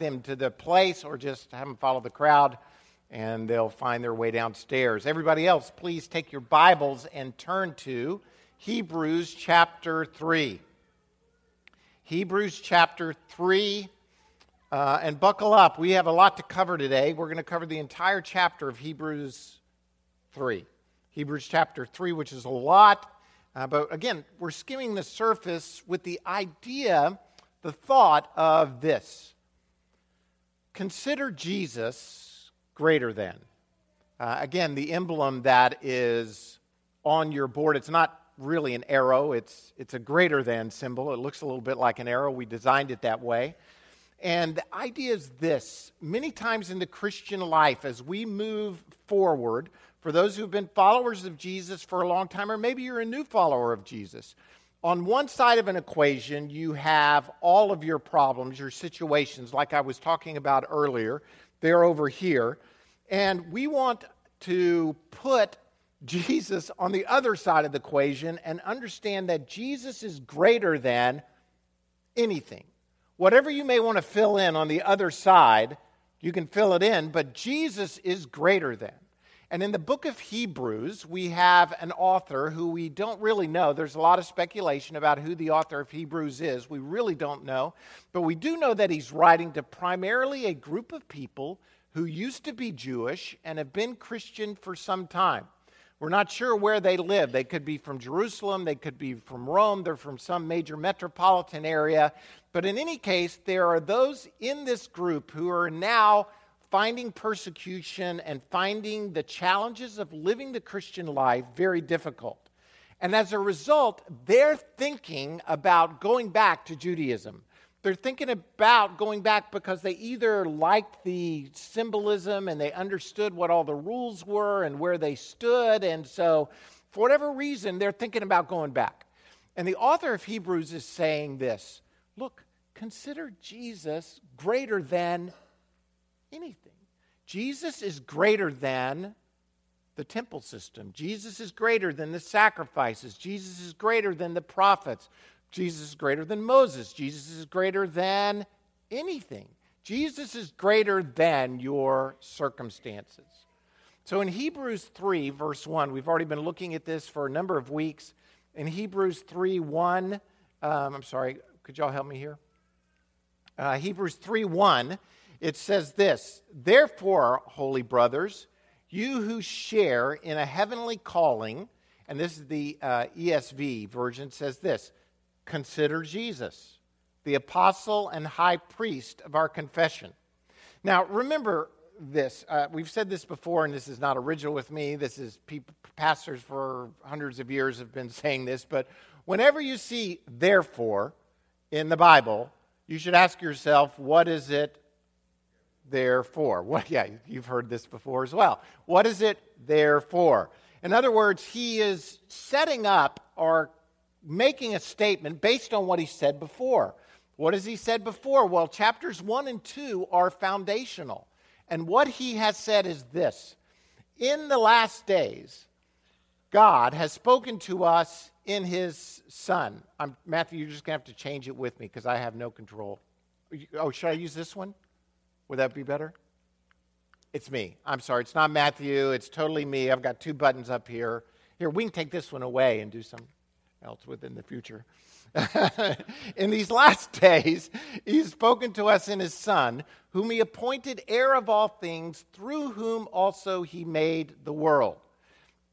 them to the place or just have them follow the crowd and they'll find their way downstairs. Everybody else, please take your Bibles and turn to Hebrews chapter 3. Hebrews chapter 3. Uh, and buckle up. We have a lot to cover today. We're going to cover the entire chapter of Hebrews 3. Hebrews chapter 3, which is a lot. Uh, but again, we're skimming the surface with the idea, the thought of this Consider Jesus greater than. Uh, again, the emblem that is on your board, it's not really an arrow, it's, it's a greater than symbol. It looks a little bit like an arrow. We designed it that way. And the idea is this many times in the Christian life, as we move forward, for those who've been followers of Jesus for a long time, or maybe you're a new follower of Jesus, on one side of an equation, you have all of your problems, your situations, like I was talking about earlier. They're over here. And we want to put Jesus on the other side of the equation and understand that Jesus is greater than anything. Whatever you may want to fill in on the other side, you can fill it in, but Jesus is greater than. And in the book of Hebrews, we have an author who we don't really know. There's a lot of speculation about who the author of Hebrews is. We really don't know. But we do know that he's writing to primarily a group of people who used to be Jewish and have been Christian for some time. We're not sure where they live. They could be from Jerusalem, they could be from Rome, they're from some major metropolitan area. But in any case, there are those in this group who are now finding persecution and finding the challenges of living the Christian life very difficult. And as a result, they're thinking about going back to Judaism. They're thinking about going back because they either liked the symbolism and they understood what all the rules were and where they stood. And so, for whatever reason, they're thinking about going back. And the author of Hebrews is saying this look, consider Jesus greater than anything. Jesus is greater than the temple system. Jesus is greater than the sacrifices. Jesus is greater than the prophets. Jesus is greater than Moses. Jesus is greater than anything. Jesus is greater than your circumstances. So in Hebrews 3, verse 1, we've already been looking at this for a number of weeks. In Hebrews 3, 1, um, I'm sorry, could y'all help me here? Uh, Hebrews 3, 1 it says this Therefore, holy brothers, you who share in a heavenly calling, and this is the uh, ESV version, says this Consider Jesus, the apostle and high priest of our confession. Now, remember this. Uh, we've said this before, and this is not original with me. This is people, pastors for hundreds of years have been saying this. But whenever you see therefore in the Bible, you should ask yourself, what is it there for? What, yeah, you've heard this before as well. What is it there for? In other words, he is setting up or making a statement based on what he said before. What has he said before? Well, chapters 1 and 2 are foundational. And what he has said is this In the last days, God has spoken to us in his Son. I'm, Matthew, you're just going to have to change it with me because I have no control. Oh, should I use this one? Would that be better? It's me. I'm sorry. It's not Matthew. It's totally me. I've got two buttons up here. Here, we can take this one away and do something else within the future. in these last days, he's spoken to us in his Son, whom he appointed heir of all things, through whom also he made the world.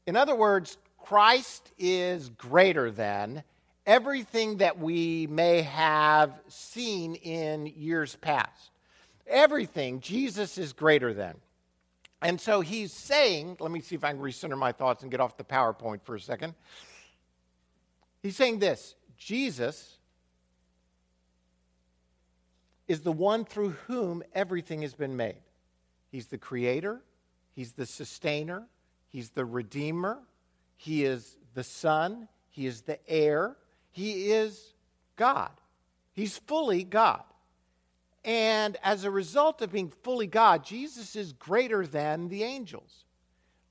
In other words, Christ is greater than everything that we may have seen in years past everything, Jesus is greater than. And so he's saying, let me see if I can recenter my thoughts and get off the PowerPoint for a second. He's saying this Jesus is the one through whom everything has been made. He's the creator, he's the sustainer, he's the redeemer, he is the son, he is the heir, he is God. He's fully God. And as a result of being fully God, Jesus is greater than the angels.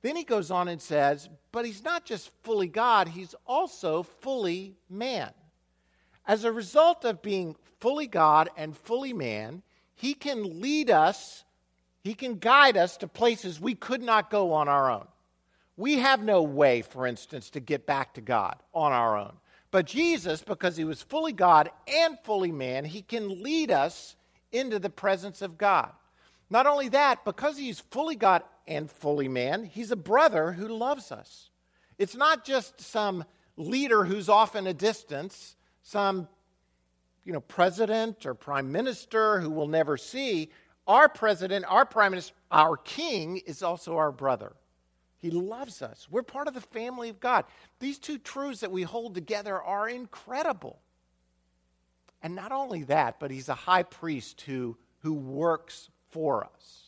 Then he goes on and says, but he's not just fully God, he's also fully man. As a result of being fully God and fully man, He can lead us, He can guide us to places we could not go on our own. We have no way, for instance, to get back to God on our own. But Jesus, because He was fully God and fully man, He can lead us into the presence of God. Not only that, because He's fully God and fully man, He's a brother who loves us. It's not just some leader who's off in a distance, some you know, president or prime minister who we'll never see. Our president, our prime minister, our king is also our brother. He loves us. We're part of the family of God. These two truths that we hold together are incredible. And not only that, but he's a high priest who, who works for us.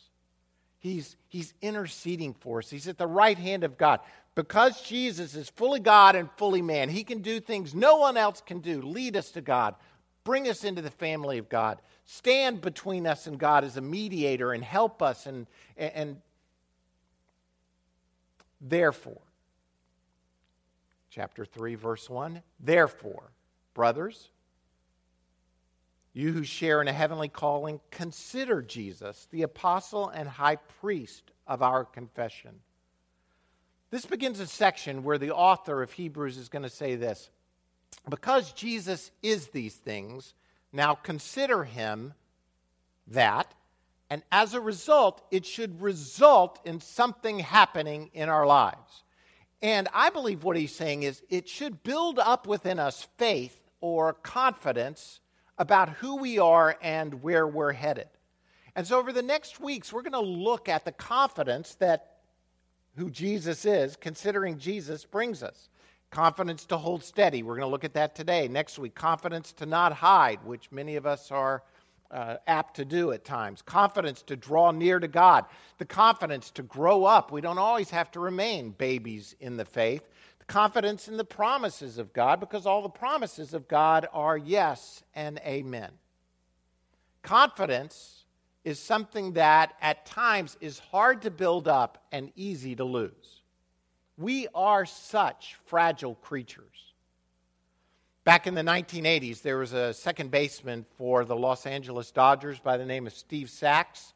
He's, he's interceding for us. He's at the right hand of God. Because Jesus is fully God and fully man, he can do things no one else can do. Lead us to God, bring us into the family of God, stand between us and God as a mediator and help us and, and Therefore, chapter 3, verse 1 Therefore, brothers, you who share in a heavenly calling, consider Jesus, the apostle and high priest of our confession. This begins a section where the author of Hebrews is going to say this Because Jesus is these things, now consider him that and as a result, it should result in something happening in our lives. And I believe what he's saying is it should build up within us faith or confidence about who we are and where we're headed. And so over the next weeks, we're going to look at the confidence that who Jesus is, considering Jesus brings us. Confidence to hold steady. We're going to look at that today. Next week, confidence to not hide, which many of us are uh, apt to do at times. Confidence to draw near to God. The confidence to grow up. We don't always have to remain babies in the faith. Confidence in the promises of God, because all the promises of God are yes and amen. Confidence is something that at times is hard to build up and easy to lose. We are such fragile creatures. Back in the 1980s, there was a second baseman for the Los Angeles Dodgers by the name of Steve Sax.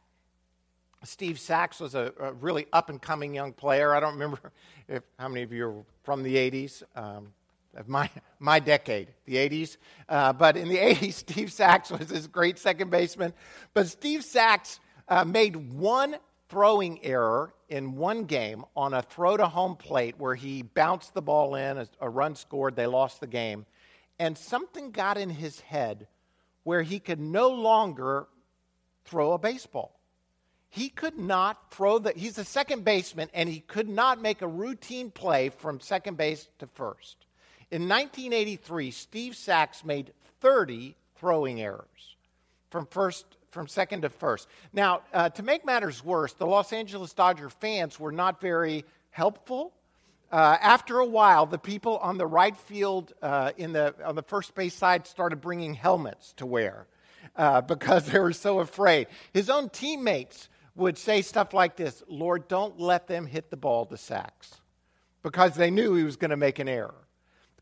Steve Sax was a, a really up and coming young player. I don't remember if, how many of you are from the 80s, um, of my, my decade, the 80s. Uh, but in the 80s, Steve Sax was this great second baseman. But Steve Sax uh, made one throwing error in one game on a throw to home plate where he bounced the ball in, a, a run scored, they lost the game and something got in his head where he could no longer throw a baseball. He could not throw the, he's a second baseman, and he could not make a routine play from second base to first. In 1983, Steve Sax made 30 throwing errors from first from second to first. Now, uh, to make matters worse, the Los Angeles Dodger fans were not very helpful uh, after a while, the people on the right field, uh, in the, on the first base side, started bringing helmets to wear uh, because they were so afraid. His own teammates would say stuff like this Lord, don't let them hit the ball to Sax because they knew he was going to make an error.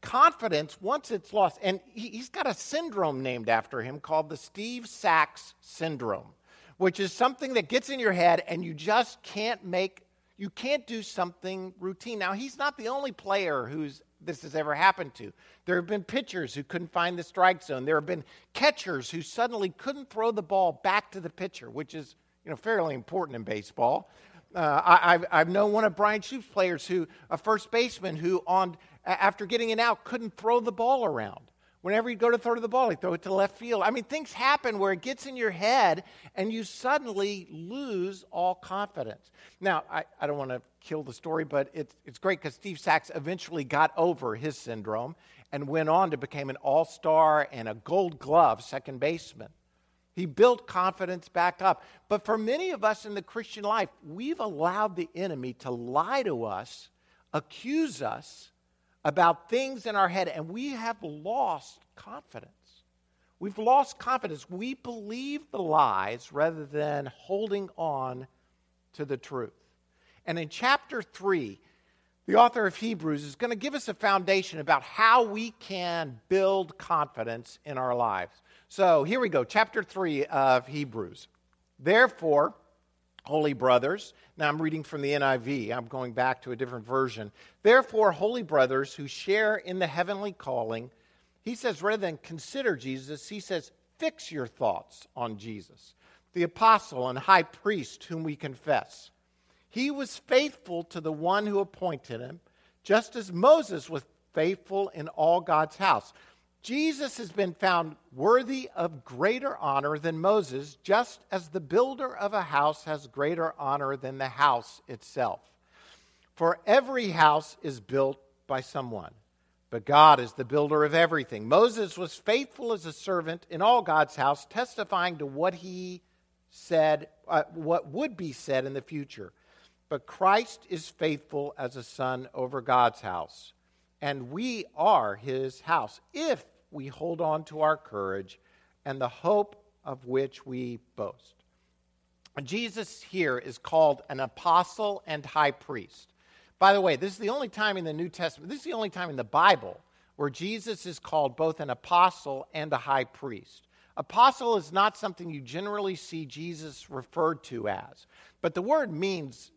Confidence, once it's lost, and he, has got a syndrome named after him called the Steve Sax syndrome, which is something that gets in your head and you just can't make you can't do something routine. Now, he's not the only player who's this has ever happened to. There have been pitchers who couldn't find the strike zone. There have been catchers who suddenly couldn't throw the ball back to the pitcher, which is you know fairly important in baseball. Uh, I, have I've known one of Brian Shoop's players who, a first baseman, who on after getting an out couldn't throw the ball around. Whenever he'd go to throw the ball, he'd throw it to left field. I mean, things happen where it gets in your head and you suddenly lose all confidence. Now, I, I don't want to kill the story, but it's, it's great because Steve Sax eventually got over his syndrome and went on to become an all star and a gold glove second baseman. He built confidence back up. But for many of us in the Christian life, we've allowed the enemy to lie to us, accuse us, about things in our head, and we have lost confidence. We've lost confidence. We believe the lies rather than holding on to the truth. And in chapter 3, the author of Hebrews is going to give us a foundation about how we can build confidence in our lives. So here we go, chapter 3 of Hebrews. Therefore, holy brothers, now I'm reading from the NIV, I'm going back to a different version. Therefore, holy brothers who share in the heavenly calling, he says, rather than consider Jesus, he says, fix your thoughts on Jesus, the apostle and high priest whom we confess. He was faithful to the one who appointed him, just as Moses was faithful in all God's house. Jesus has been found worthy of greater honor than Moses, just as the builder of a house has greater honor than the house itself. For every house is built by someone, but God is the builder of everything. Moses was faithful as a servant in all God's house, testifying to what he said, uh, what would be said in the future. But Christ is faithful as a son over God's house, and we are his house if we hold on to our courage and the hope of which we boast. Jesus here is called an apostle and high priest. By the way, this is the only time in the New Testament, this is the only time in the Bible where Jesus is called both an apostle and a high priest. Apostle is not something you generally see Jesus referred to as, but the word means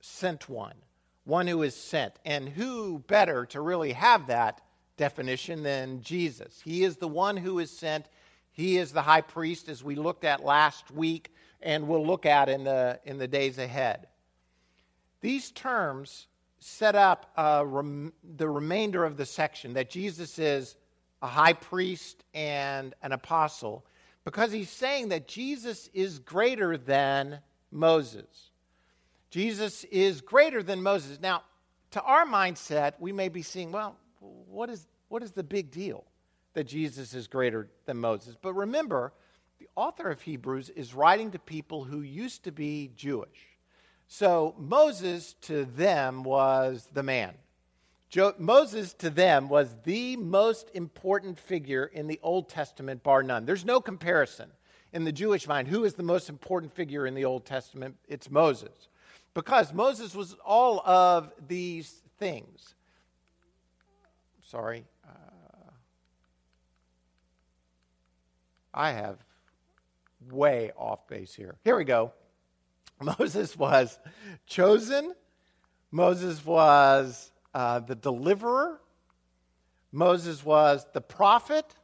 sent one, one who is sent. And who better to really have that definition than Jesus. He is the one who is sent. He is the high priest, as we looked at last week and we'll look at in the, in the days ahead. These terms set up uh, rem- the remainder of the section that Jesus is a high priest and an apostle because he's saying that Jesus is greater than Moses. Jesus is greater than Moses. Now, to our mindset, we may be seeing, well, what is, what is the big deal that Jesus is greater than Moses? But remember, the author of Hebrews is writing to people who used to be Jewish. So Moses to them was the man. Jo- Moses to them was the most important figure in the Old Testament, bar none. There's no comparison in the Jewish mind. Who is the most important figure in the Old Testament? It's Moses. Because Moses was all of these things sorry. Uh, I have way off base here. Here we go. Moses was chosen, Moses was uh, the deliverer, Moses was the prophet.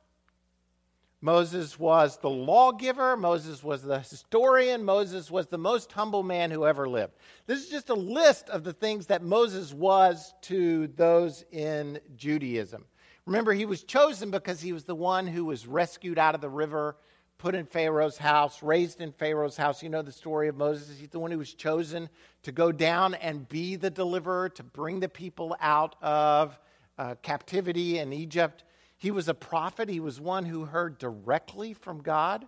Moses was the lawgiver. Moses was the historian. Moses was the most humble man who ever lived. This is just a list of the things that Moses was to those in Judaism. Remember, he was chosen because he was the one who was rescued out of the river, put in Pharaoh's house, raised in Pharaoh's house. You know the story of Moses. He's the one who was chosen to go down and be the deliverer, to bring the people out of uh, captivity in Egypt. He was a prophet. He was one who heard directly from God.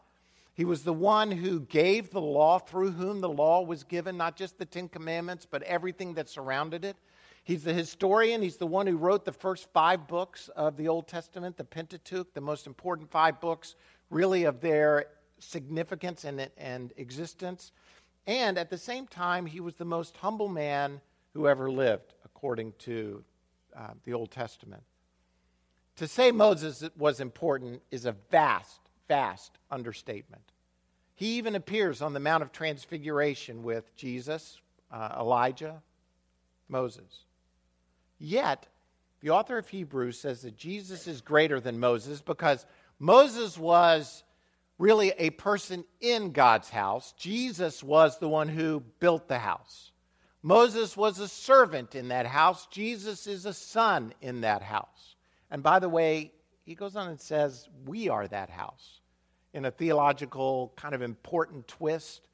He was the one who gave the law, through whom the law was given, not just the Ten Commandments, but everything that surrounded it. He's the historian. He's the one who wrote the first five books of the Old Testament, the Pentateuch, the most important five books, really, of their significance and, and existence. And at the same time, he was the most humble man who ever lived, according to uh, the Old Testament. To say Moses was important is a vast, vast understatement. He even appears on the Mount of Transfiguration with Jesus, uh, Elijah, Moses. Yet, the author of Hebrews says that Jesus is greater than Moses because Moses was really a person in God's house. Jesus was the one who built the house. Moses was a servant in that house. Jesus is a son in that house. And by the way, he goes on and says, We are that house. In a theological kind of important twist,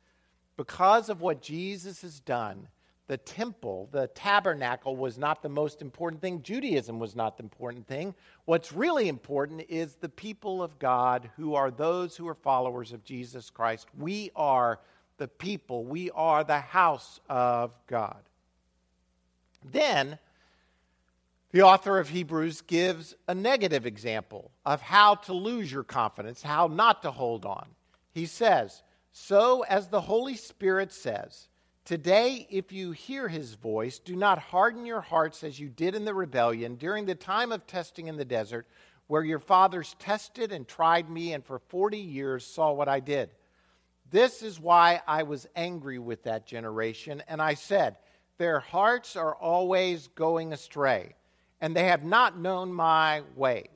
because of what Jesus has done, the temple, the tabernacle was not the most important thing. Judaism was not the important thing. What's really important is the people of God who are those who are followers of Jesus Christ. We are the people, we are the house of God. Then, the author of Hebrews gives a negative example of how to lose your confidence, how not to hold on. He says, So as the Holy Spirit says, Today, if you hear his voice, do not harden your hearts as you did in the rebellion during the time of testing in the desert, where your fathers tested and tried me, and for 40 years saw what I did. This is why I was angry with that generation, and I said, Their hearts are always going astray, and they have not known my ways.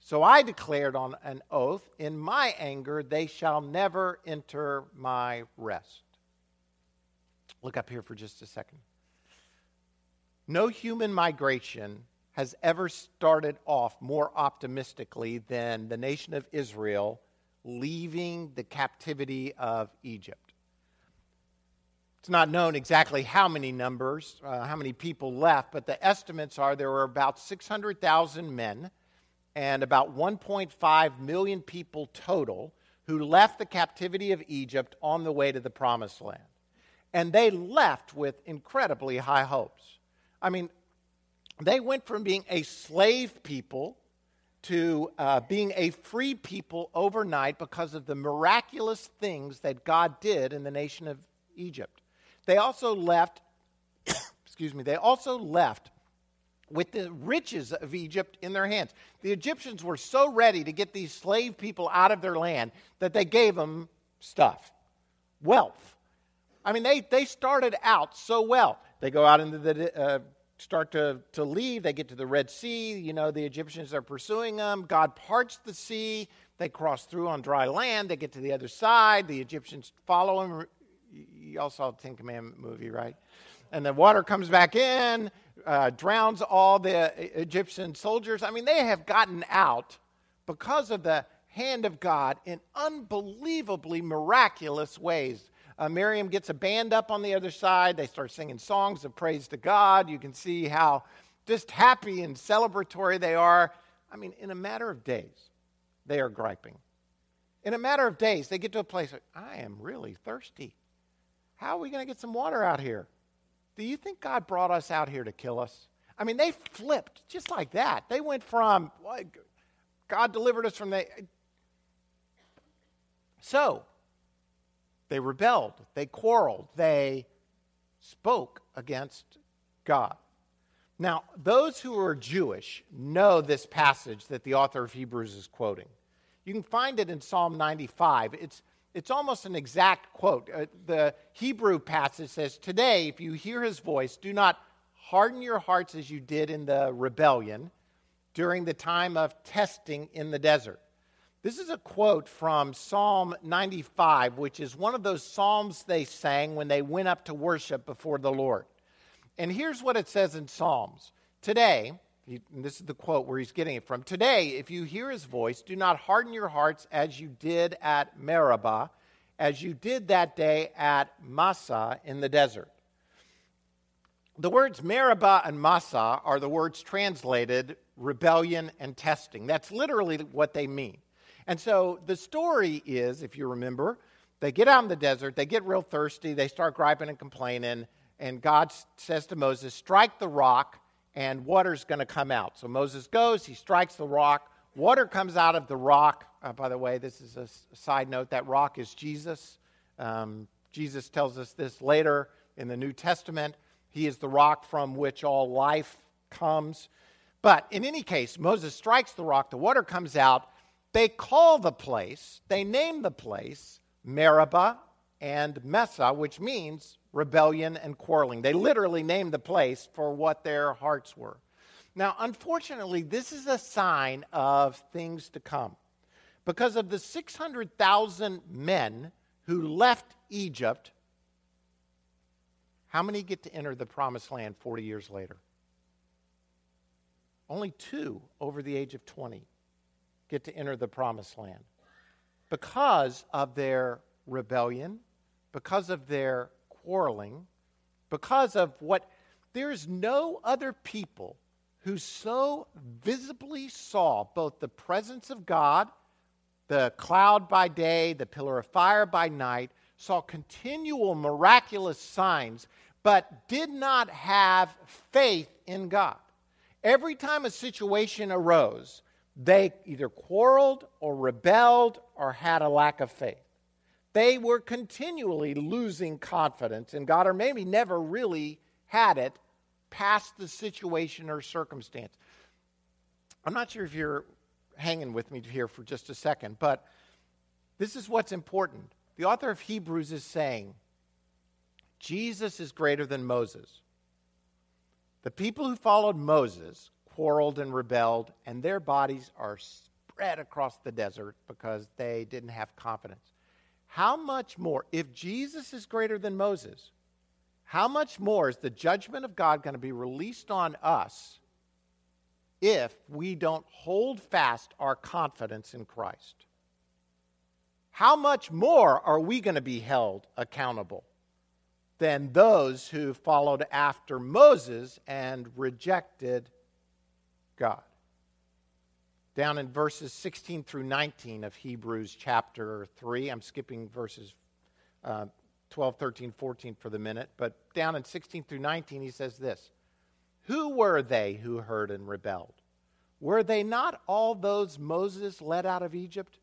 So I declared on an oath, In my anger they shall never enter my rest. Look up here for just a second. No human migration has ever started off more optimistically than the nation of Israel leaving the captivity of Egypt. It's not known exactly how many numbers, uh, how many people left, but the estimates are there were about 600,000 men and about 1.5 million people total who left the captivity of Egypt on the way to the promised land. And they left with incredibly high hopes. I mean, they went from being a slave people to uh, being a free people overnight because of the miraculous things that God did in the nation of Egypt. They also left, excuse me, they also left with the riches of Egypt in their hands. The Egyptians were so ready to get these slave people out of their land that they gave them stuff, wealth. I mean, they, they started out so well. They go out into the uh, start to, to leave. They get to the Red Sea. You know, the Egyptians are pursuing them. God parts the sea. They cross through on dry land. They get to the other side. The Egyptians follow them. You all saw the Ten Commandment movie, right? And the water comes back in, uh, drowns all the Egyptian soldiers. I mean, they have gotten out because of the hand of God in unbelievably miraculous ways. Uh, Miriam gets a band up on the other side. They start singing songs of praise to God. You can see how just happy and celebratory they are. I mean, in a matter of days, they are griping. In a matter of days, they get to a place like, I am really thirsty. How are we going to get some water out here? Do you think God brought us out here to kill us? I mean, they flipped just like that. They went from, like, God delivered us from the. So, they rebelled, they quarreled, they spoke against God. Now, those who are Jewish know this passage that the author of Hebrews is quoting. You can find it in Psalm 95. It's, it's almost an exact quote. Uh, the Hebrew passage says, Today, if you hear his voice, do not harden your hearts as you did in the rebellion during the time of testing in the desert. This is a quote from Psalm 95, which is one of those psalms they sang when they went up to worship before the Lord. And here's what it says in Psalms Today, this is the quote where he's getting it from Today, if you hear his voice, do not harden your hearts as you did at Meribah, as you did that day at Massah in the desert. The words Meribah and Massah are the words translated rebellion and testing. That's literally what they mean. And so the story is, if you remember, they get out in the desert, they get real thirsty, they start griping and complaining, and God says to Moses, Strike the rock, and water's going to come out. So Moses goes, he strikes the rock, water comes out of the rock. Uh, by the way, this is a, a, side note that rock is Jesus. Um, Jesus tells us this later in the New Testament. He is the rock from which all life comes. But in any case, Moses strikes the rock, the water comes out, they call the place, they name the place Meribah and Massah, which means rebellion and quarreling. They literally named the place for what their hearts were. Now, unfortunately, this is a sign of things to come. Because of the 600,000 men who left Egypt, how many get to enter the promised land 40 years later? Only two over the age of 20 get to enter the promised land because of their rebellion, because of their quarreling, because of what there's no other people who so visibly saw both the presence of God, the cloud by day, the pillar of fire by night, saw continual miraculous signs, but did not have faith in God. Every time a situation arose, they either quarreled or rebelled or had a lack of faith. They were continually losing confidence in God, or maybe never really had it past the situation or circumstance. I'm not sure if you're hanging with me here for just a second, but this is what's important. The author of Hebrews is saying Jesus is greater than Moses. The people who followed Moses quarreled and rebelled, and their bodies are spread across the desert because they didn't have confidence. How much more, if Jesus is greater than Moses, how much more is the judgment of God going to be released on us if we don't hold fast our confidence in Christ? How much more are we going to be held accountable than those who followed after Moses and rejected God? Down in verses 16 through 19 of Hebrews chapter 3, I'm skipping verses uh, 12, 13, 14 for the minute, but down in 16 through 19, he says this Who were they who heard and rebelled? Were they not all those Moses led out of Egypt?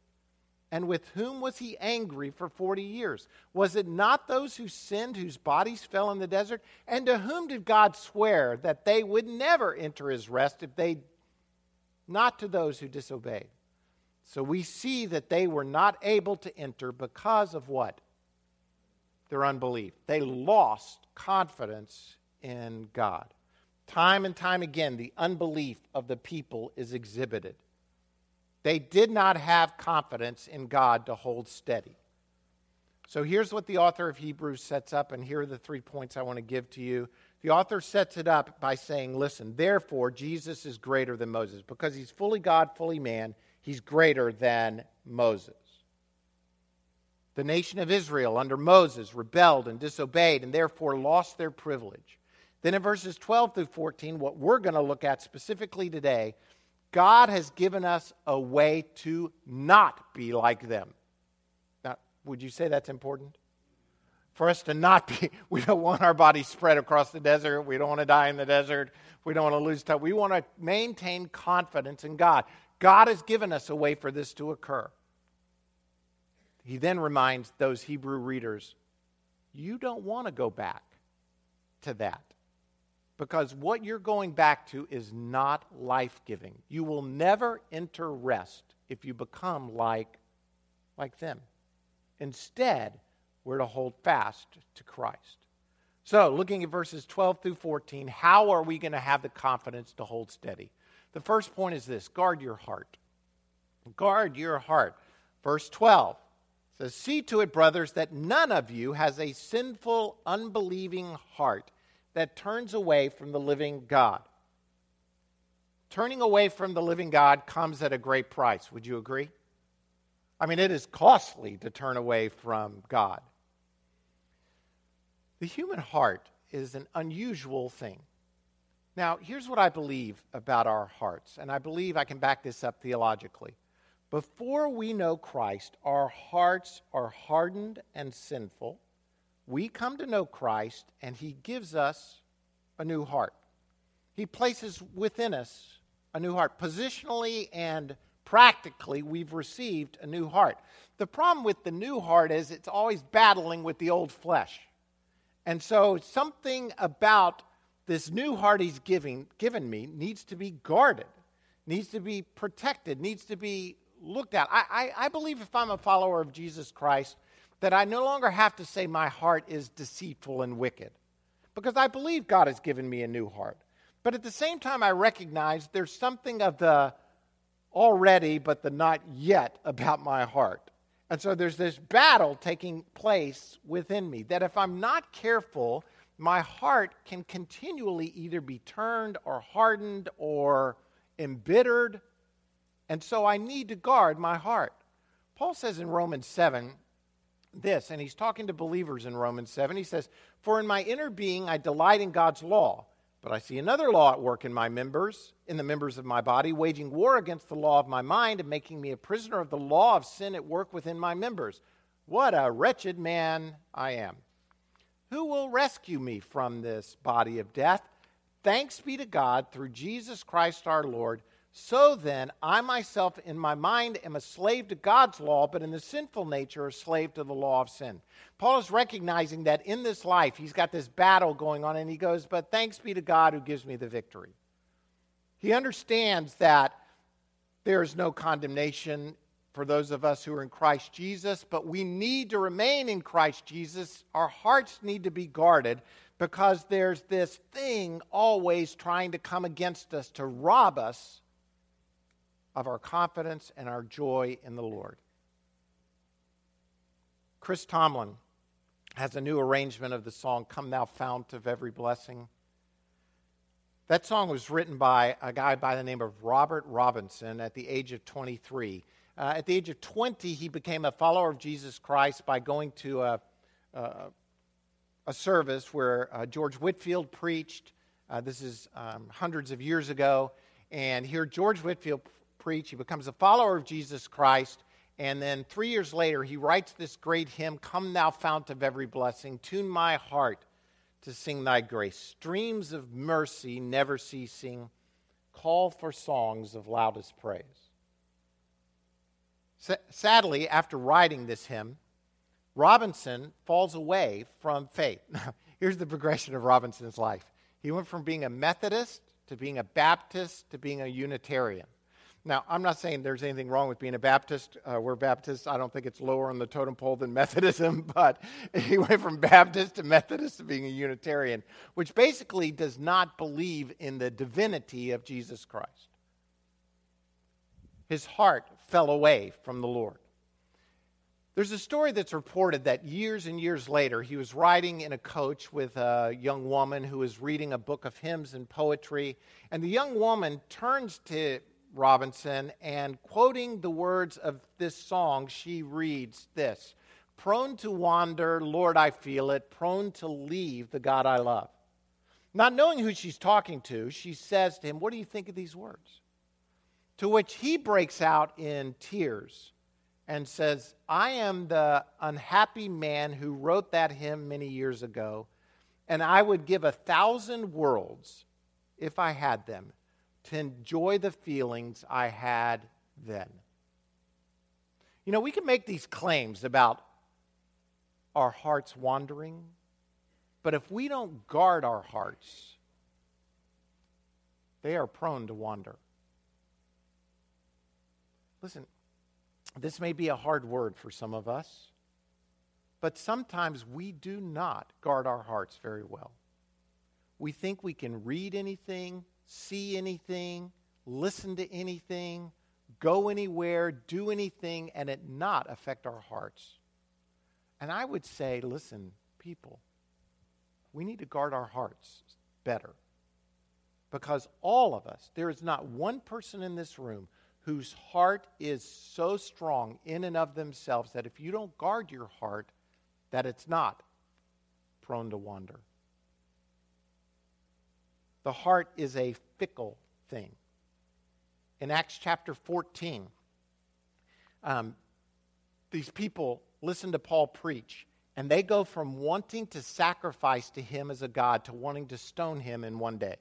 And with whom was he angry for 40 years? Was it not those who sinned, whose bodies fell in the desert? And to whom did God swear that they would never enter his rest if they, not to those who disobeyed? So we see that they were not able to enter because of what? their unbelief. They lost confidence in God. Time and time again, the unbelief of the people is exhibited. They did not have confidence in God to hold steady. So here's what the author of Hebrews sets up, and here are the three points I want to give to you. The author sets it up by saying, Listen, therefore, Jesus is greater than Moses. Because he's fully God, fully man, he's greater than Moses. The nation of Israel under Moses rebelled and disobeyed and therefore lost their privilege. Then in verses 12 through 14, what we're going to look at specifically today, God has given us a way to not be like them. Now, would you say that's important? For us to not be, we don't want our bodies spread across the desert. We don't want to die in the desert. We don't want to lose time. We want to maintain confidence in God. God has given us a way for this to occur. He then reminds those Hebrew readers you don't want to go back to that because what you're going back to is not life giving. You will never enter rest if you become like, like them. Instead, we're to hold fast to Christ. So, looking at verses 12 through 14, how are we going to have the confidence to hold steady? The first point is this guard your heart. Guard your heart. Verse 12 says, See to it, brothers, that none of you has a sinful, unbelieving heart that turns away from the living God. Turning away from the living God comes at a great price. Would you agree? I mean, it is costly to turn away from God. The human heart is an unusual thing. Now, here's what I believe about our hearts, and I believe I can back this up theologically. Before we know Christ, our hearts are hardened and sinful. We come to know Christ, and He gives us a new heart. He places within us a new heart. Positionally and practically, we've received a new heart. The problem with the new heart is it's always battling with the old flesh. And so, something about this new heart He's giving, given me needs to be guarded, needs to be protected, needs to be looked at. I, I, I believe if I'm a follower of Jesus Christ, that I no longer have to say my heart is deceitful and wicked because I believe God has given me a new heart. But at the same time, I recognize there's something of the already but the not yet about my heart. And so there's this battle taking place within me that if I'm not careful, my heart can continually either be turned or hardened or embittered and so I need to guard my heart. Paul says in Romans 7 this, and he's talking to believers in Romans 7. He says, For in my inner being I delight in God's law, but I see another law at work in my members, in the members of my body, waging war against the law of my mind and making me a prisoner of the law of sin at work within my members. What a wretched man I am. Who will rescue me from this body of death? Thanks be to God through Jesus Christ our Lord so then, I myself in my mind am a slave to God's law, but in the sinful nature, a slave to the law of sin. Paul is recognizing that in this life, he's got this battle going on, and he goes, But thanks be to God who gives me the victory. He understands that There is no condemnation for those of us who are in Christ Jesus, but we need to remain in Christ Jesus. Our hearts need to be guarded because there's this thing always trying to come against us to rob us of our confidence and our joy in the Lord. Chris Tomlin has a new arrangement of the song, Come Thou Fount of Every Blessing. That song was written by a guy by the name of Robert Robinson at the age of 23. Uh, at the age of 20, he became a follower of Jesus Christ by going to a, a, a service where uh, George Whitefield preached. Uh, this is um, hundreds of years ago. And here, George Whitefield preached. He becomes a follower of Jesus Christ. And then three years later, he writes this great hymn Come, thou fount of every blessing, tune my heart to sing thy grace. Streams of mercy never ceasing, call for songs of loudest praise. sadly, after writing this hymn, Robinson falls away from faith. Here's the progression of Robinson's life he went from being a Methodist to being a Baptist to being a Unitarian. Now, I'm not saying there's anything wrong with being a Baptist. Uh, we're Baptists. I don't think it's lower on the totem pole than Methodism, but he went from Baptist to Methodist to being a Unitarian, which basically does not believe in the divinity of Jesus Christ. His heart fell away from the Lord. There's a story that's reported that years and years later, he was riding in a coach with a young woman who was reading a book of hymns and poetry. And the young woman turns to Robinson, and quoting the words of this song, she reads this Prone to wander, Lord, I feel it, prone to leave the God I love. Not knowing who she's talking to, she says to him, What do you think of these words? To which he breaks out in tears and says, I am the unhappy man who wrote that hymn many years ago, and I would give a thousand worlds if I had them to enjoy the feelings I had then. You know, we can make these claims about our hearts wandering, but if we don't guard our hearts, they are prone to wander. Listen, this may be a hard word for some of us, but sometimes we do not guard our hearts very well. We think we can read anything, see anything, listen to anything, go anywhere, do anything, and it not affect our hearts. And I would say, listen, people, we need to guard our hearts better. Because all of us, there is not one person in this room whose heart is so strong in and of themselves that if you don't guard your heart, that it's not prone to wander. The heart is a fickle thing. In Acts chapter 14, um, these people listen to Paul preach, and they go from wanting to sacrifice to him as a God to wanting to stone him in one day.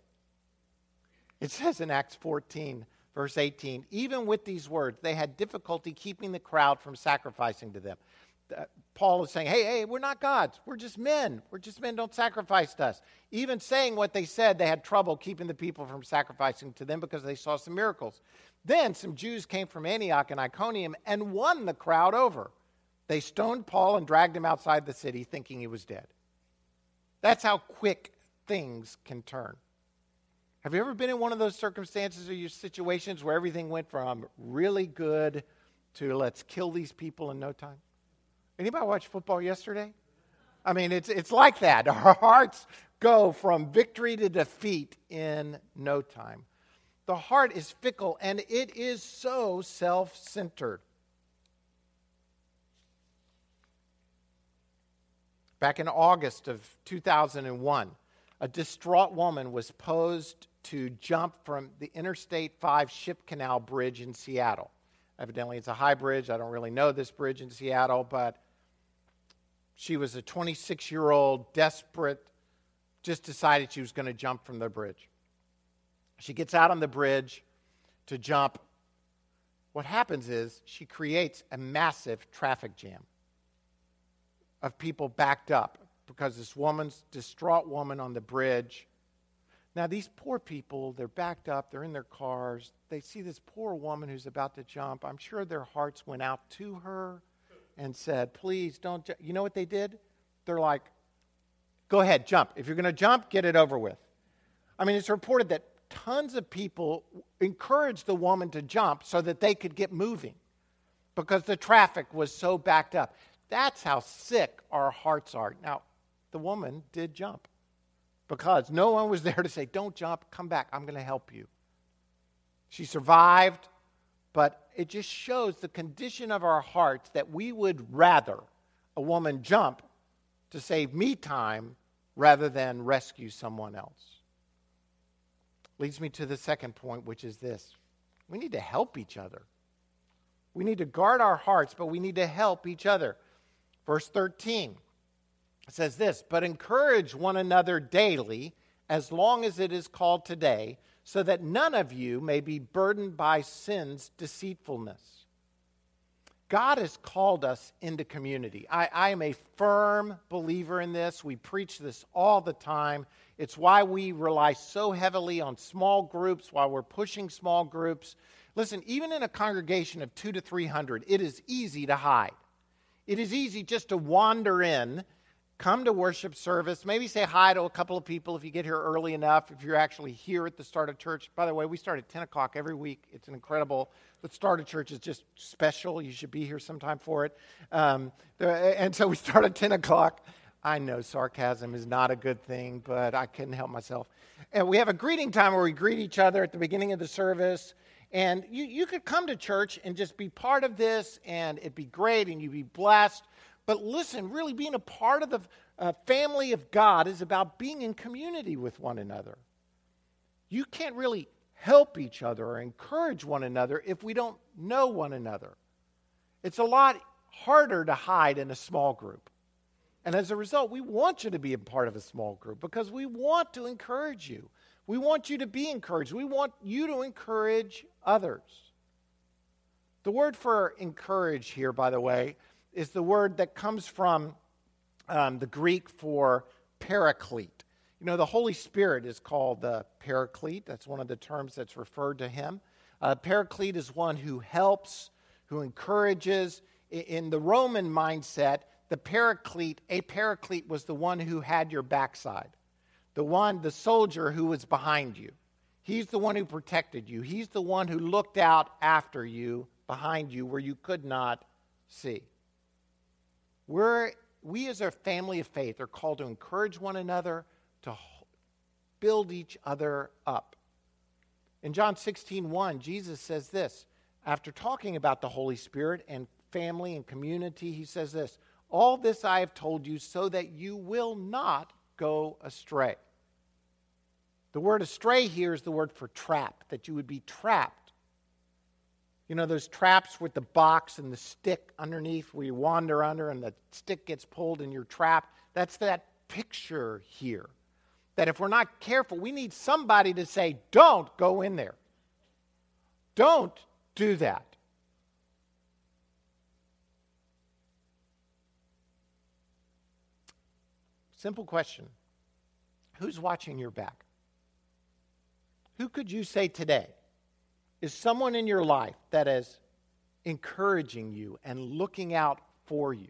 It says in Acts 14, verse 18, even with these words, they had difficulty keeping the crowd from sacrificing to them. Paul is saying, hey, hey, we're not gods. We're just men. We're just men. Don't sacrifice to us. Even saying what they said, they had trouble keeping the people from sacrificing to them because they saw some miracles. Then some Jews came from Antioch and Iconium and won the crowd over. They stoned Paul and dragged him outside the city, thinking he was dead. That's how quick things can turn. Have you ever been in one of those circumstances or your situations where everything went from really good to let's kill these people in no time? Anybody watch football yesterday? I mean, it's, it's like that. Our hearts go from victory to defeat in no time. The heart is fickle and it is so self centered. Back in August of 2001, a distraught woman was posed to jump from the Interstate 5 ship canal bridge in Seattle. Evidently, it's a high bridge. I don't really know this bridge in Seattle, but she was a 26 year old, desperate, just decided she was going to jump from the bridge. She gets out on the bridge to jump. What happens is she creates a massive traffic jam of people backed up because this woman's distraught woman on the bridge Now, these poor people, they're backed up, they're in their cars. They see this poor woman who's about to jump. I'm sure their hearts went out to her and said, Please don't jump. You know what they did? They're like, Go ahead, jump. If you're going to jump, get it over with. I mean, it's reported that tons of people encouraged the woman to jump so that they could get moving because the traffic was so backed up. That's how sick our hearts are. Now, the woman did jump because no one was there to say, Don't jump, come back, I'm going to help you. She survived, but it just shows the condition of our hearts that we would rather a woman jump to save me time rather than rescue someone else. Leads me to the second point, which is this we need to help each other. We need to guard our hearts, but we need to help each other. Verse 13 says this But encourage one another daily, as long as it is called today, so that none of you may be burdened by sin's deceitfulness. God has called us into community. I, I, am a firm believer in this. We preach this all the time. It's why we rely so heavily on small groups, why we're pushing small groups. Listen, even in a congregation of two to 300, it is easy to hide. It is easy just to wander in come to worship service, maybe say hi to a couple of people if you get here early enough, if you're actually here at the start of church. By the way, we start at 10 o'clock every week. It's an incredible. The start of church is just special. You should be here sometime for it. Um, and so we start at 10 o'clock. I know sarcasm is not a good thing, but I couldn't help myself. And we have a greeting time where we greet each other at the beginning of the service. And you, you could come to church and just be part of this, and it'd be great, and you'd be blessed. But listen, really being a part of the uh, family of God is about being in community with one another. You can't really help each other or encourage one another if we don't know one another. It's a lot harder to hide in a small group. And as a result, we want you to be a part of a small group because we want to encourage you. We want you to be encouraged. We want you to encourage others. The word for encourage here, by the way, is the word that comes from um, the Greek for paraclete. You know, the Holy Spirit is called the paraclete. That's one of the terms that's referred to him. Uh, paraclete is one who helps, who encourages. In the Roman mindset, the paraclete, a paraclete was the one who had your backside, the one, the soldier who was behind you. He's the one who protected you. He's the one who looked out after you, behind you, where you could not see. We're, we, as a family of faith, are called to encourage one another, to build each other up. In John 16, 1, Jesus says this. After talking about the Holy Spirit and family and community, he says this All this I have told you so that you will not go astray. The word astray here is the word for trap, that you would be trapped you know, those traps with the box and the stick underneath where you wander under and the stick gets pulled and you're trapped. That's that picture here. That if we're not careful, we need somebody to say, don't go in there. Don't do that. Simple question Who's watching your back? Who could you say today? Is someone in your life that is encouraging you and looking out for you.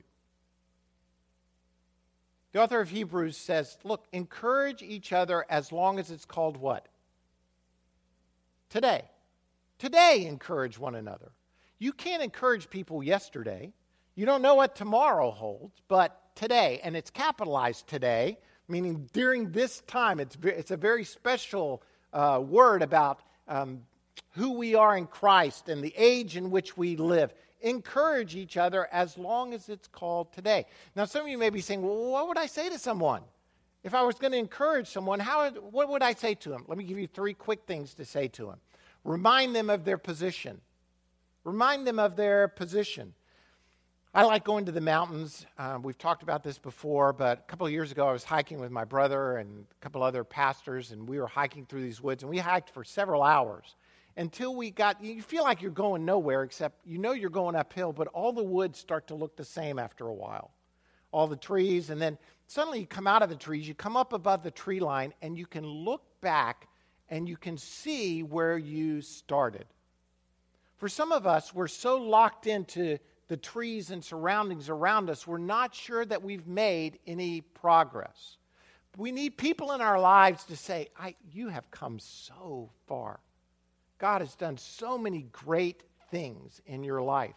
The author of Hebrews says, look, encourage each other as long as it's called what? Today. Today, encourage one another. You can't encourage people yesterday. You don't know what tomorrow holds, but today, and it's capitalized today, meaning during this time, it's, it's a very special uh, word about um, who we are in Christ and the age in which we live. Encourage each other as long as it's called today. Now, some of you may be saying, well, what would I say to someone? If I was going to encourage someone, how, what would I say to them? Let me give you three quick things to say to them. Remind them of their position. Remind them of their position. I like going to the mountains. Uh, we've talked about this before, but a couple of years ago, I was hiking with my brother and a couple other pastors, and we were hiking through these woods, and we hiked for several hours until we got, you feel like you're going nowhere, except you know you're going uphill, but all the woods start to look the same after a while. All the trees, and then suddenly you come out of the trees, you come up above the tree line, and you can look back and you can see where you started. For some of us, we're so locked into the trees and surroundings around us, we're not sure that we've made any progress. We need people in our lives to say, You have come so far. God has done so many great things in your life.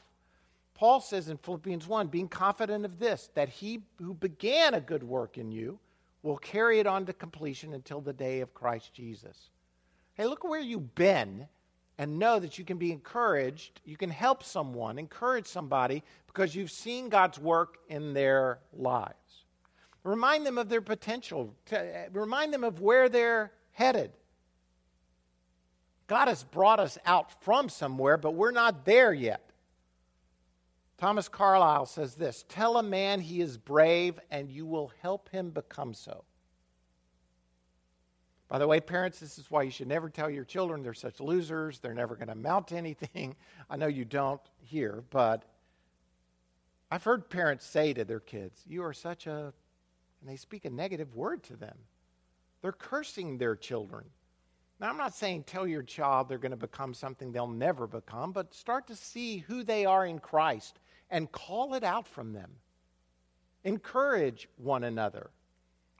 Paul says in Philippians 1 being confident of this, that he who began a good work in you will carry it on to completion until the day of Christ Jesus. Hey, look where you've been and know that you can be encouraged. You can help someone, encourage somebody because you've seen God's work in their lives. Remind them of their potential, remind them of where they're headed. God has brought us out from somewhere, but we're not there yet. Thomas Carlyle says this Tell a man he is brave, and you will help him become so. By the way, parents, this is why you should never tell your children they're such losers, they're never going to amount to anything. I know you don't here, but I've heard parents say to their kids, You are such a, and they speak a negative word to them. They're cursing their children. Now, I'm not saying tell your child they're going to become something they'll never become, but start to see who they are in Christ and call it out from them. Encourage one another.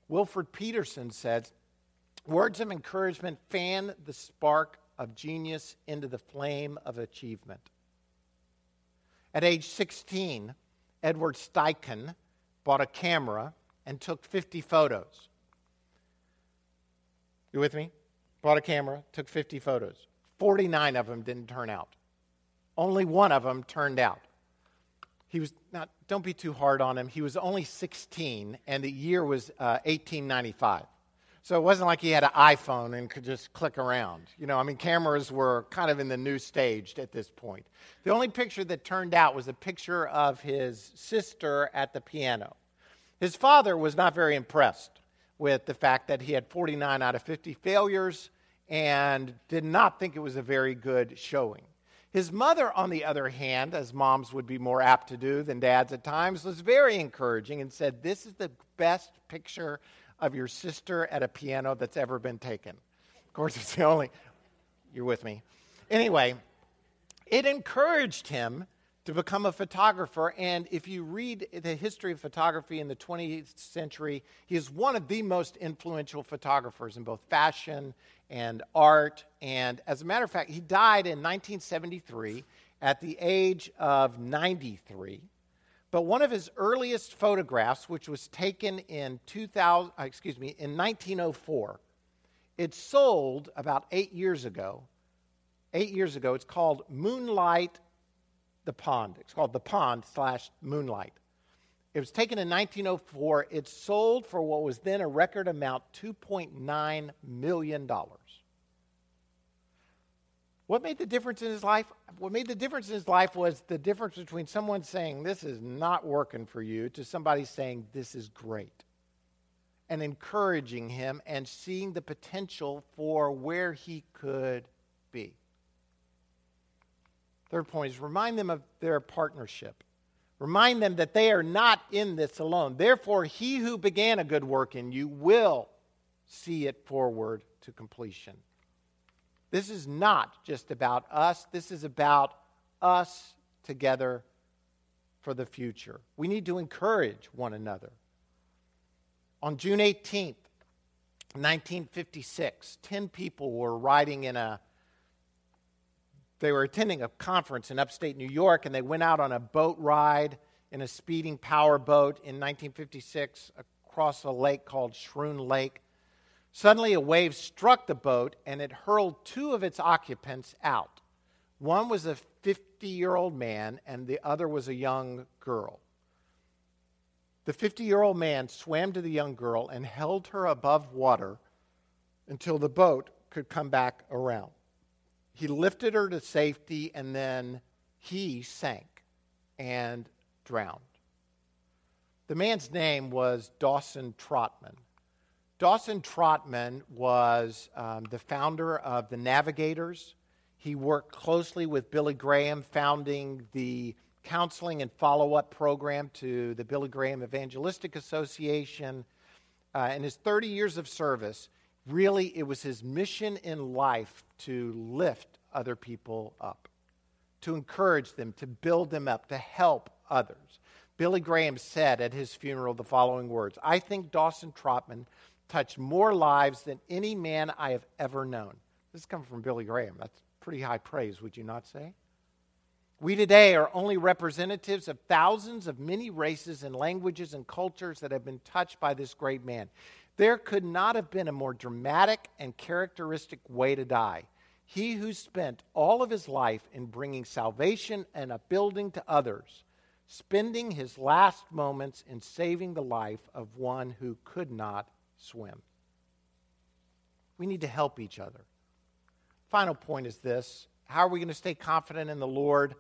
Wilfred Peterson says, Words of encouragement fan the spark of genius into the flame of achievement. At age 16, Edward Steichen bought a camera and took 50 photos. You with me? Bought a camera, took 50 photos. 49 of them didn't turn out. Only one of them turned out. He was not, don't be too hard on him. He was only 16, and the year was uh, 1895. So it wasn't like he had an iPhone and could just click around. You know, I mean, cameras were kind of in the new stage at this point. The only picture that turned out was a picture of his sister at the piano. His father was not very impressed with the fact that he had 49 out of 50 failures and did not think it was a very good showing. His mother, on the other hand, as moms would be more apt to do than dads at times, was very encouraging and said, This is the best picture of your sister at a piano that's ever been taken. Of course, it's the only, you're with me. Anyway, it encouraged him to become a photographer. And if you read the history of photography in the 20th century, he is one of the most influential photographers in both fashion and art. And as a matter of fact, he died in 1973 at the age of 93. But one of his earliest photographs, which was taken in 2000, uh, excuse me, in 1904, it sold about eight years ago. Eight years ago, it's called Moonlight the Pond. It's called The Pond slash Moonlight. It was taken in 1904. It sold for what was then a record amount $2.9 million. What made the difference in his life? What made the difference in his life was the difference between someone saying, This is not working for you, to somebody saying, This is great. And encouraging him and seeing the potential for where he could be. Third point is remind them of their partnership. Remind them that they are not in this alone. Therefore, he who began a good work in you will see it forward to completion. This is not just about us, this is about us together for the future. We need to encourage one another. On June 18th, 1956, 10 people were riding in a they were attending a conference in upstate New York and they went out on a boat ride in a speeding power boat in 1956 across a lake called Schroon Lake. Suddenly, a wave struck the boat and it hurled two of its occupants out. One was a 50 year old man, and the other was a young girl. The 50 year old man swam to the young girl and held her above water until the boat could come back around. He lifted her to safety and then he sank and drowned. The man's name was Dawson Trotman. Dawson Trotman was um, the founder of the Navigators. He worked closely with Billy Graham, founding the counseling and follow up program to the Billy Graham Evangelistic Association. Uh, in his 30 years of service, really it was his mission in life to lift other people up, to encourage them, to build them up, to help others. Billy Graham said at his funeral the following words I think Dawson Trotman touched more lives than any man I have ever known. This is coming from Billy Graham. That's pretty high praise, would you not say? We today are only representatives of thousands of many races and languages and cultures that have been touched by this great man. There could not have been a more dramatic and characteristic way to die. He who spent all of his life in bringing salvation and upbuilding to others, spending his last moments in saving the life of one who could not swim. We need to help each other. Final point is this how are we going to stay confident in the Lord?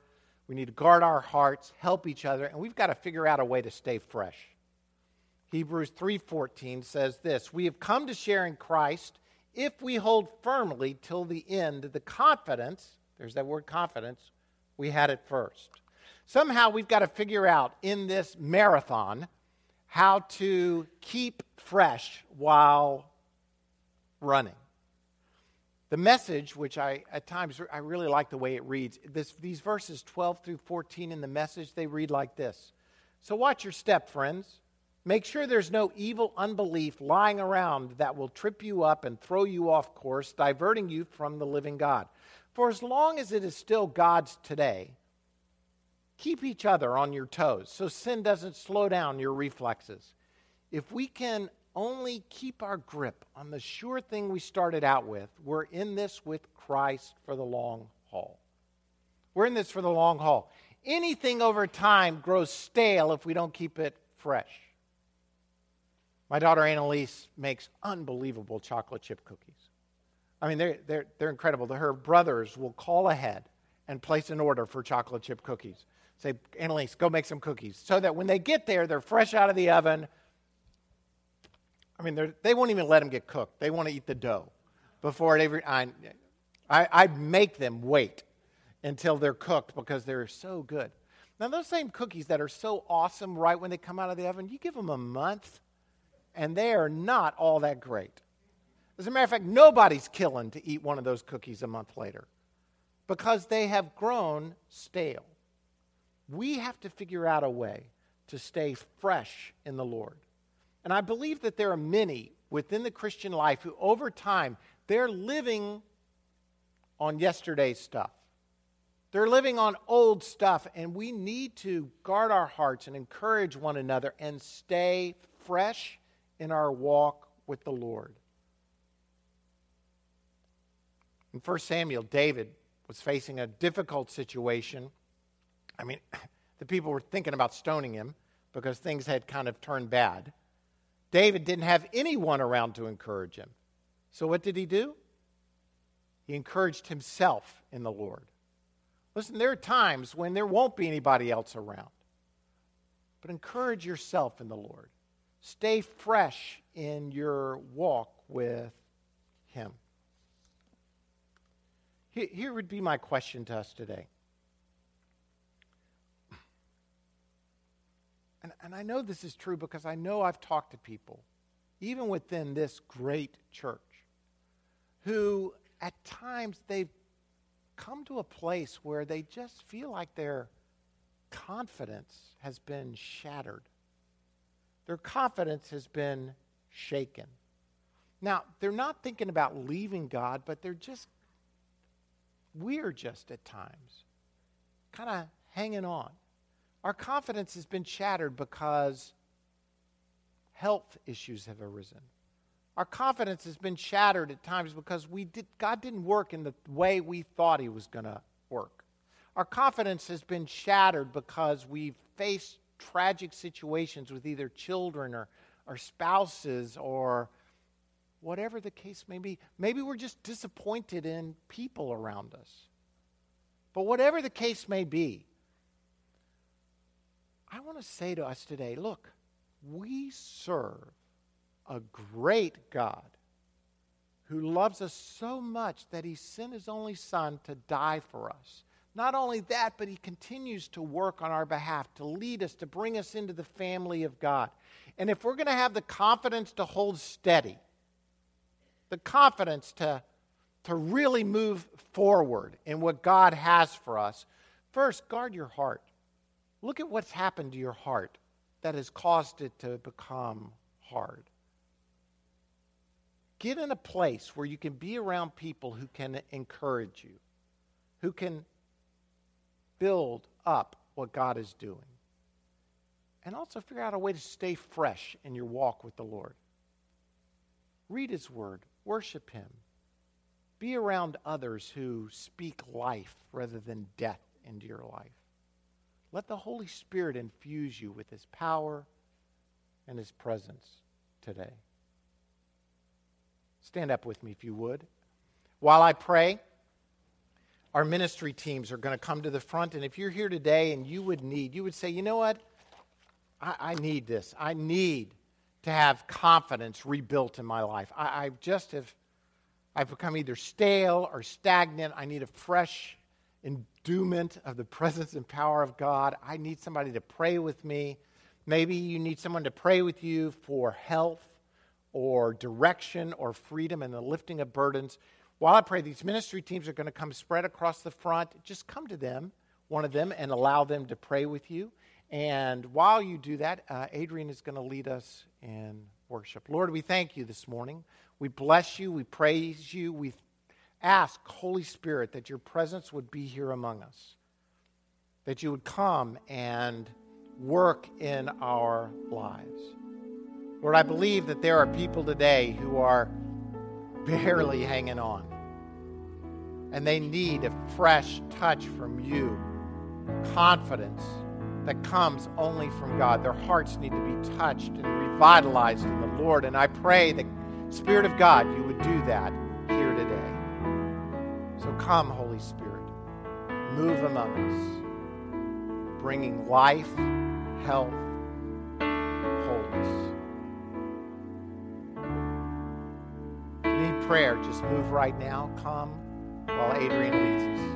We need to guard our hearts, help each other, and we've got to figure out a way to stay fresh. Hebrews 3:14 says this, "We have come to share in Christ if we hold firmly till the end the confidence, there's that word confidence, we had it first. Somehow we've got to figure out in this marathon how to keep fresh while running. The message, which I at times I really like the way it reads, this, these verses 12 through 14 in the message, they read like this. So watch your step, friends. Make sure there's no evil unbelief lying around that will trip you up and throw you off course, diverting you from the living God. For as long as it is still God's today, keep each other on your toes so sin doesn't slow down your reflexes. If we can only keep our grip on the sure thing we started out with, we're in this with Christ for the long haul. We're in this for the long haul. Anything over time grows stale if we don't keep it fresh. My daughter Annalise makes unbelievable chocolate chip cookies. I mean, they're, they're, they're incredible. Her brothers will call ahead and place an order for chocolate chip cookies. Say, Annalise, go make some cookies. So that when they get there, they're fresh out of the oven, I mean, they won't even let them get cooked. They want to eat the dough before it ever. I, I, I make them wait until they're cooked because they're so good. Now, those same cookies that are so awesome right when they come out of the oven, you give them a month and they are not all that great. As a matter of fact, nobody's killing to eat one of those cookies a month later because they have grown stale. We have to figure out a way to stay fresh in the Lord. And I believe that there are many within the Christian life who, over time, they're living on yesterday's stuff. They're living on old stuff, and we need to guard our hearts and encourage one another and stay fresh in our walk with the Lord. In 1 Samuel, David was facing a difficult situation. I mean, the people were thinking about stoning him because things had kind of turned bad. David didn't have anyone around to encourage him. So what did he do? He encouraged himself in the Lord. Listen, there are times when there won't be anybody else around. But encourage yourself in the Lord. Stay fresh in your walk with Him. Here would be my question to us today And, and I know this is true because I know I've talked to people, even within this great church, who at times they've come to a place where they just feel like their confidence has been shattered. Their confidence has been shaken. Now, they're not thinking about leaving God, but they're just, we're just at times kind of hanging on. Our confidence has been shattered because health issues have arisen. Our confidence has been shattered at times because we did, God didn't work in the way we thought He was going to work. Our confidence has been shattered because we've faced tragic situations with either children or, or spouses or whatever the case may be. Maybe we're just disappointed in people around us. But whatever the case may be, I want to say to us today look, we serve a great God who loves us so much that he sent his only son to die for us, Not only that, but He continues to work on our behalf, to lead us, to bring us into the family of God. And if we're going to have the confidence to hold steady, the confidence to, to really move forward in what God has for us, first, guard your heart. Look at what's happened to your heart that has caused it to become hard. Get in a place where you can be around people who can encourage you, who can build up what God is doing. And also figure out a way to stay fresh in your walk with the Lord. Read His Word, worship Him, be around others who speak life rather than death into your life. Let the Holy Spirit infuse you with His power and His presence today. Stand up with me if you would. While I pray, our ministry teams are going to come to the front. And if you're here today and you would need, you would say, you know what? I, I need this. I need to have confidence rebuilt in my life. I, I just have, I've become either stale or stagnant. I need a fresh endowment of the presence and power of God. I need somebody to pray with me. Maybe you need someone to pray with you for health or direction or freedom and the lifting of burdens. While I pray, these ministry teams are going to come spread across the front. Just come to them, one of them, and allow them to pray with you. And while you do that, uh, Adrian is going to lead us in worship. Lord, we thank you this morning. We bless you. We praise you. We ask, Holy Spirit, that your presence would be here among us, that you would come and work in our lives. Lord, I believe that there are people today who are barely hanging on and they need a fresh touch from you, confidence that comes only from God. Their hearts need to be touched and revitalized in the Lord. And I pray that, Spirit of God, you would do that here today. So come, Holy Spirit, move among us, bringing life, health, wholeness. Need prayer, just move right now. Come while Adrian leads us.